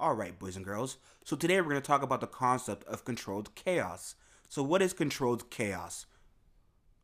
Alright, boys and girls, so today we're going to talk about the concept of controlled chaos. So, what is controlled chaos?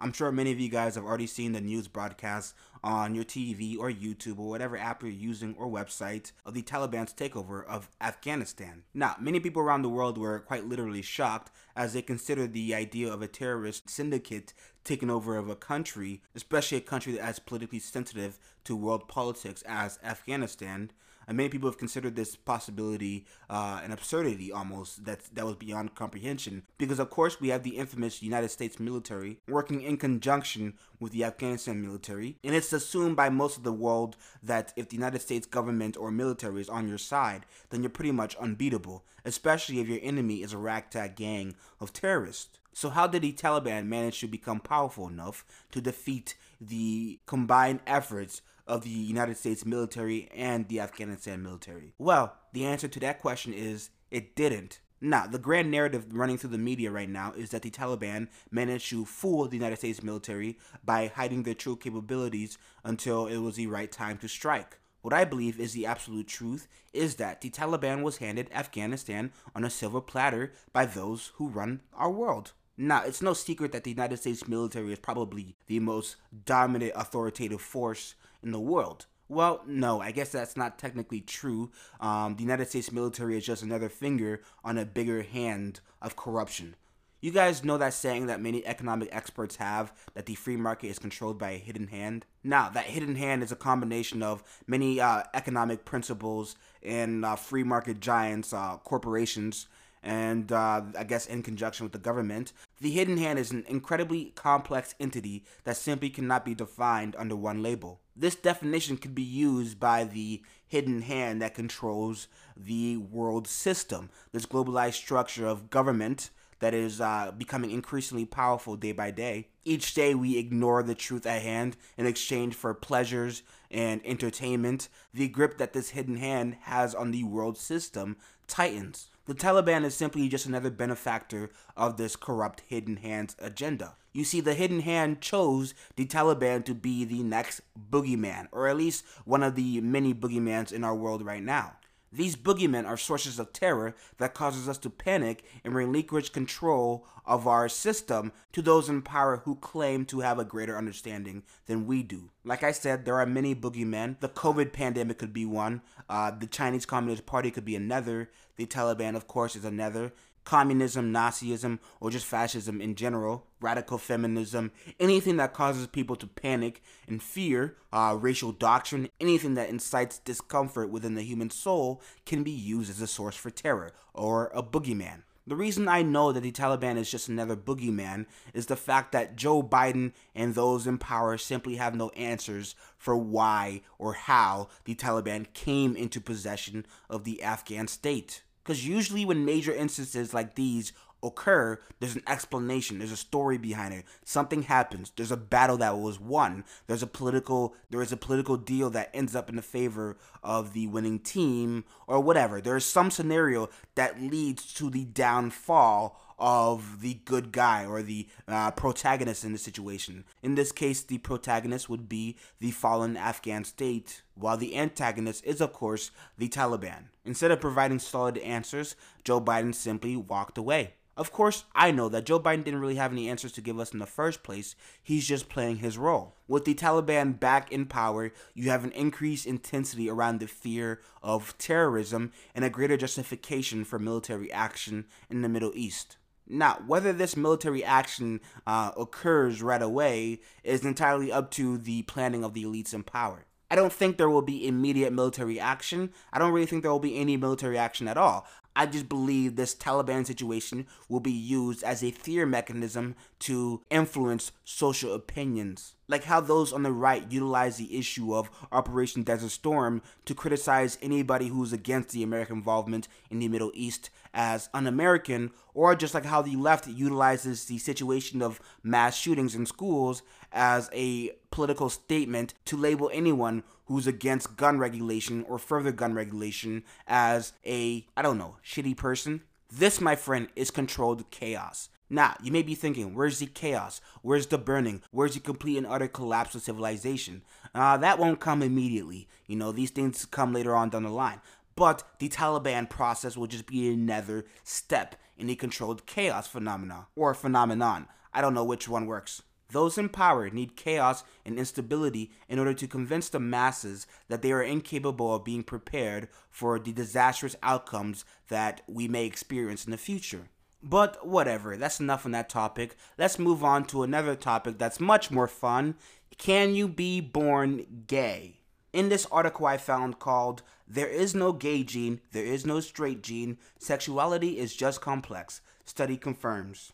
I'm sure many of you guys have already seen the news broadcasts on your TV or YouTube or whatever app you're using or website of the Taliban's takeover of Afghanistan. Now, many people around the world were quite literally shocked as they considered the idea of a terrorist syndicate taking over of a country, especially a country that's politically sensitive to world politics as Afghanistan, and many people have considered this possibility uh, an absurdity almost that that was beyond comprehension. Because of course we have the infamous United States military working in conjunction with the Afghanistan military, and it's assumed by most of the world that if the United States government or military is on your side, then you're pretty much unbeatable, especially if your enemy is a ragtag gang of terrorists. So, how did the Taliban manage to become powerful enough to defeat the combined efforts of the United States military and the Afghanistan military? Well, the answer to that question is it didn't. Now, the grand narrative running through the media right now is that the Taliban managed to fool the United States military by hiding their true capabilities until it was the right time to strike. What I believe is the absolute truth is that the Taliban was handed Afghanistan on a silver platter by those who run our world. Now, it's no secret that the United States military is probably the most dominant authoritative force in the world. Well, no, I guess that's not technically true. Um, the United States military is just another finger on a bigger hand of corruption. You guys know that saying that many economic experts have that the free market is controlled by a hidden hand? Now, that hidden hand is a combination of many uh, economic principles and uh, free market giants, uh, corporations, and uh, I guess in conjunction with the government. The hidden hand is an incredibly complex entity that simply cannot be defined under one label. This definition could be used by the hidden hand that controls the world system, this globalized structure of government that is uh, becoming increasingly powerful day by day. Each day we ignore the truth at hand in exchange for pleasures and entertainment. The grip that this hidden hand has on the world system tightens. The Taliban is simply just another benefactor of this corrupt hidden hand's agenda. You see, the hidden hand chose the Taliban to be the next boogeyman, or at least one of the many boogeymans in our world right now. These boogeymen are sources of terror that causes us to panic and relinquish control of our system to those in power who claim to have a greater understanding than we do. Like I said, there are many boogeymen. The COVID pandemic could be one. Uh, the Chinese Communist Party could be another. The Taliban, of course, is another communism, Nazism, or just fascism in general, radical feminism, anything that causes people to panic and fear, uh, racial doctrine, anything that incites discomfort within the human soul can be used as a source for terror or a boogeyman. The reason I know that the Taliban is just another boogeyman is the fact that Joe Biden and those in power simply have no answers for why or how the Taliban came into possession of the Afghan state. Because usually, when major instances like these occur, there's an explanation, there's a story behind it. Something happens. There's a battle that was won. There's a political there is a political deal that ends up in the favor of the winning team or whatever. There is some scenario that leads to the downfall of the good guy or the uh, protagonist in the situation. In this case, the protagonist would be the fallen Afghan state, while the antagonist is, of course, the Taliban. Instead of providing solid answers, Joe Biden simply walked away. Of course, I know that Joe Biden didn't really have any answers to give us in the first place. He's just playing his role. With the Taliban back in power, you have an increased intensity around the fear of terrorism and a greater justification for military action in the Middle East. Now, whether this military action uh, occurs right away is entirely up to the planning of the elites in power. I don't think there will be immediate military action. I don't really think there will be any military action at all. I just believe this Taliban situation will be used as a fear mechanism to influence social opinions. Like how those on the right utilize the issue of Operation Desert Storm to criticize anybody who's against the American involvement in the Middle East as un American, or just like how the left utilizes the situation of mass shootings in schools as a political statement to label anyone who's against gun regulation or further gun regulation as a, I don't know, shitty person. This, my friend, is controlled chaos. Now, you may be thinking, where's the chaos? Where's the burning? Where's the complete and utter collapse of civilization? Uh, that won't come immediately. You know, these things come later on down the line. but the Taliban process will just be another step in the controlled chaos phenomena or phenomenon. I don't know which one works. Those in power need chaos and instability in order to convince the masses that they are incapable of being prepared for the disastrous outcomes that we may experience in the future. But whatever, that's enough on that topic. Let's move on to another topic that's much more fun. Can you be born gay? In this article I found called There is no gay gene, there is no straight gene, sexuality is just complex. Study confirms.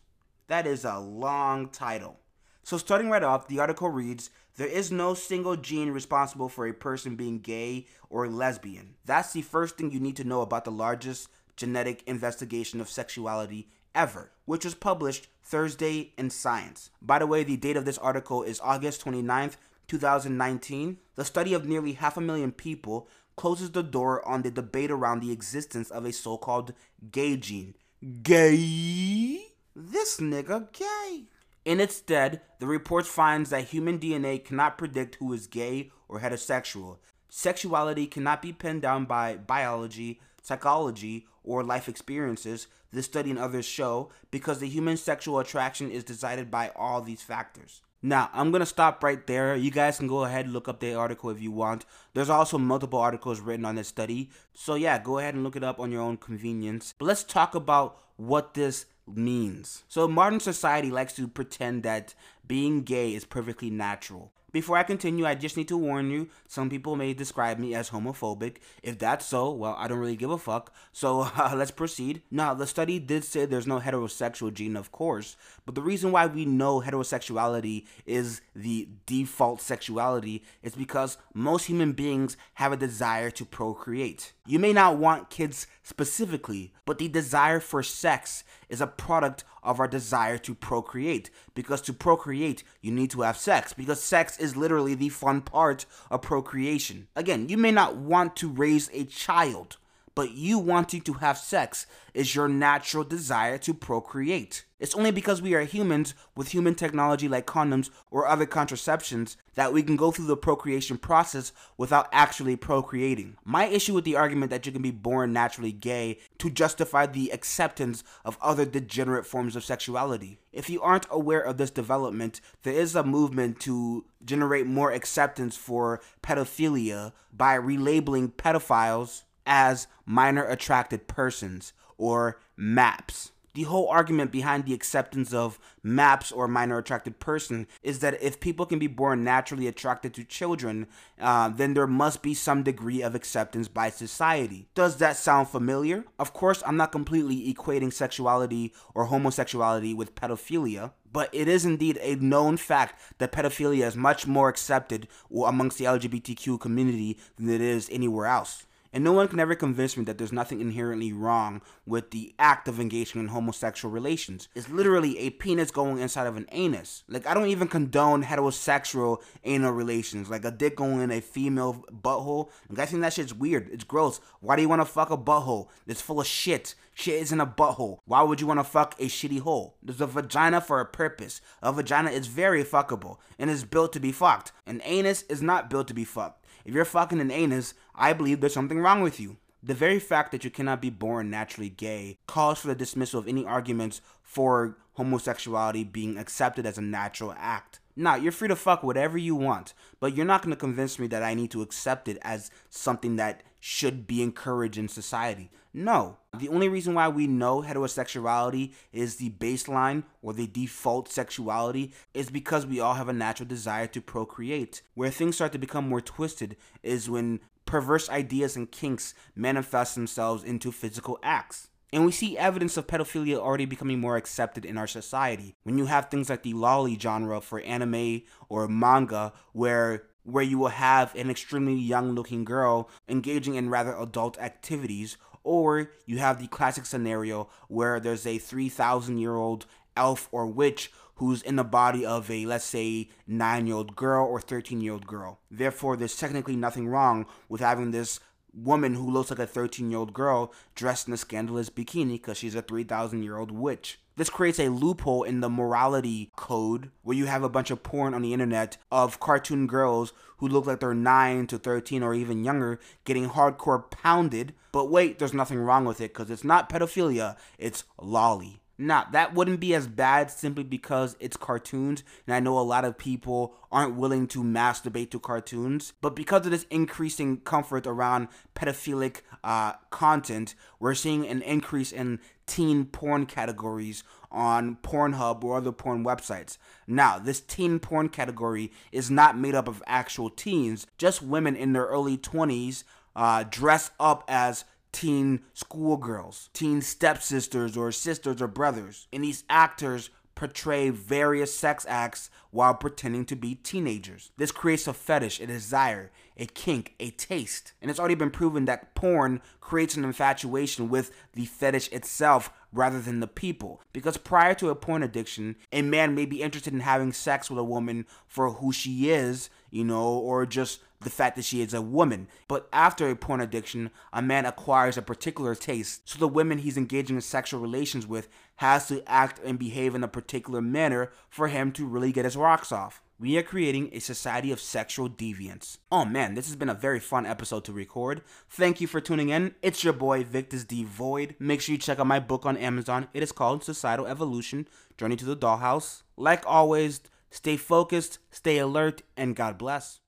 That is a long title. So, starting right off, the article reads There is no single gene responsible for a person being gay or lesbian. That's the first thing you need to know about the largest genetic investigation of sexuality ever, which was published Thursday in Science. By the way, the date of this article is August 29th, 2019. The study of nearly half a million people closes the door on the debate around the existence of a so called gay gene. Gay? This nigga gay. In its stead, the report finds that human DNA cannot predict who is gay or heterosexual. Sexuality cannot be pinned down by biology, psychology, or life experiences, this study and others show, because the human sexual attraction is decided by all these factors. Now, I'm going to stop right there. You guys can go ahead and look up the article if you want. There's also multiple articles written on this study. So, yeah, go ahead and look it up on your own convenience. But let's talk about what this means. So, modern society likes to pretend that being gay is perfectly natural. Before I continue, I just need to warn you some people may describe me as homophobic. If that's so, well, I don't really give a fuck. So uh, let's proceed. Now, the study did say there's no heterosexual gene, of course, but the reason why we know heterosexuality is the default sexuality is because most human beings have a desire to procreate. You may not want kids specifically, but the desire for sex is a product of our desire to procreate. Because to procreate, you need to have sex. Because sex is literally the fun part of procreation. Again, you may not want to raise a child, but you wanting to have sex is your natural desire to procreate. It's only because we are humans with human technology like condoms or other contraceptions that we can go through the procreation process without actually procreating. My issue with the argument that you can be born naturally gay to justify the acceptance of other degenerate forms of sexuality. If you aren't aware of this development, there is a movement to generate more acceptance for pedophilia by relabeling pedophiles as minor attracted persons or MAPS. The whole argument behind the acceptance of MAPS or minor attracted person is that if people can be born naturally attracted to children, uh, then there must be some degree of acceptance by society. Does that sound familiar? Of course, I'm not completely equating sexuality or homosexuality with pedophilia, but it is indeed a known fact that pedophilia is much more accepted amongst the LGBTQ community than it is anywhere else. And no one can ever convince me that there's nothing inherently wrong with the act of engaging in homosexual relations. It's literally a penis going inside of an anus. Like, I don't even condone heterosexual anal relations. Like, a dick going in a female butthole. Like, I think that shit's weird. It's gross. Why do you want to fuck a butthole that's full of shit? Shit is in a butthole. Why would you want to fuck a shitty hole? There's a vagina for a purpose. A vagina is very fuckable and is built to be fucked. An anus is not built to be fucked. If you're fucking an anus, I believe there's something wrong with you. The very fact that you cannot be born naturally gay calls for the dismissal of any arguments for homosexuality being accepted as a natural act. Now, you're free to fuck whatever you want, but you're not going to convince me that I need to accept it as something that should be encouraged in society. No. The only reason why we know heterosexuality is the baseline or the default sexuality is because we all have a natural desire to procreate. Where things start to become more twisted is when perverse ideas and kinks manifest themselves into physical acts. And we see evidence of pedophilia already becoming more accepted in our society. When you have things like the loli genre for anime or manga, where where you will have an extremely young looking girl engaging in rather adult activities, or you have the classic scenario where there's a 3,000 year old elf or witch who's in the body of a, let's say, 9 year old girl or 13 year old girl. Therefore, there's technically nothing wrong with having this woman who looks like a 13 year old girl dressed in a scandalous bikini because she's a 3,000 year old witch. This creates a loophole in the morality code where you have a bunch of porn on the internet of cartoon girls who look like they're 9 to 13 or even younger getting hardcore pounded. But wait, there's nothing wrong with it because it's not pedophilia, it's loli. Now, that wouldn't be as bad simply because it's cartoons, and I know a lot of people aren't willing to masturbate to cartoons. But because of this increasing comfort around pedophilic uh, content, we're seeing an increase in teen porn categories on Pornhub or other porn websites. Now, this teen porn category is not made up of actual teens, just women in their early 20s uh, dress up as teen schoolgirls, teen stepsisters or sisters or brothers. And these actors portray various sex acts while pretending to be teenagers. This creates a fetish, a desire, a kink, a taste. And it's already been proven that porn creates an infatuation with the fetish itself rather than the people. Because prior to a porn addiction, a man may be interested in having sex with a woman for who she is, you know, or just the fact that she is a woman. But after a porn addiction, a man acquires a particular taste. So the women he's engaging in sexual relations with has to act and behave in a particular manner for him to really get his rocks off. We are creating a society of sexual deviance. Oh man, this has been a very fun episode to record. Thank you for tuning in. It's your boy Victus D Void. Make sure you check out my book on Amazon. It is called Societal Evolution Journey to the Dollhouse. Like always, stay focused, stay alert, and God bless.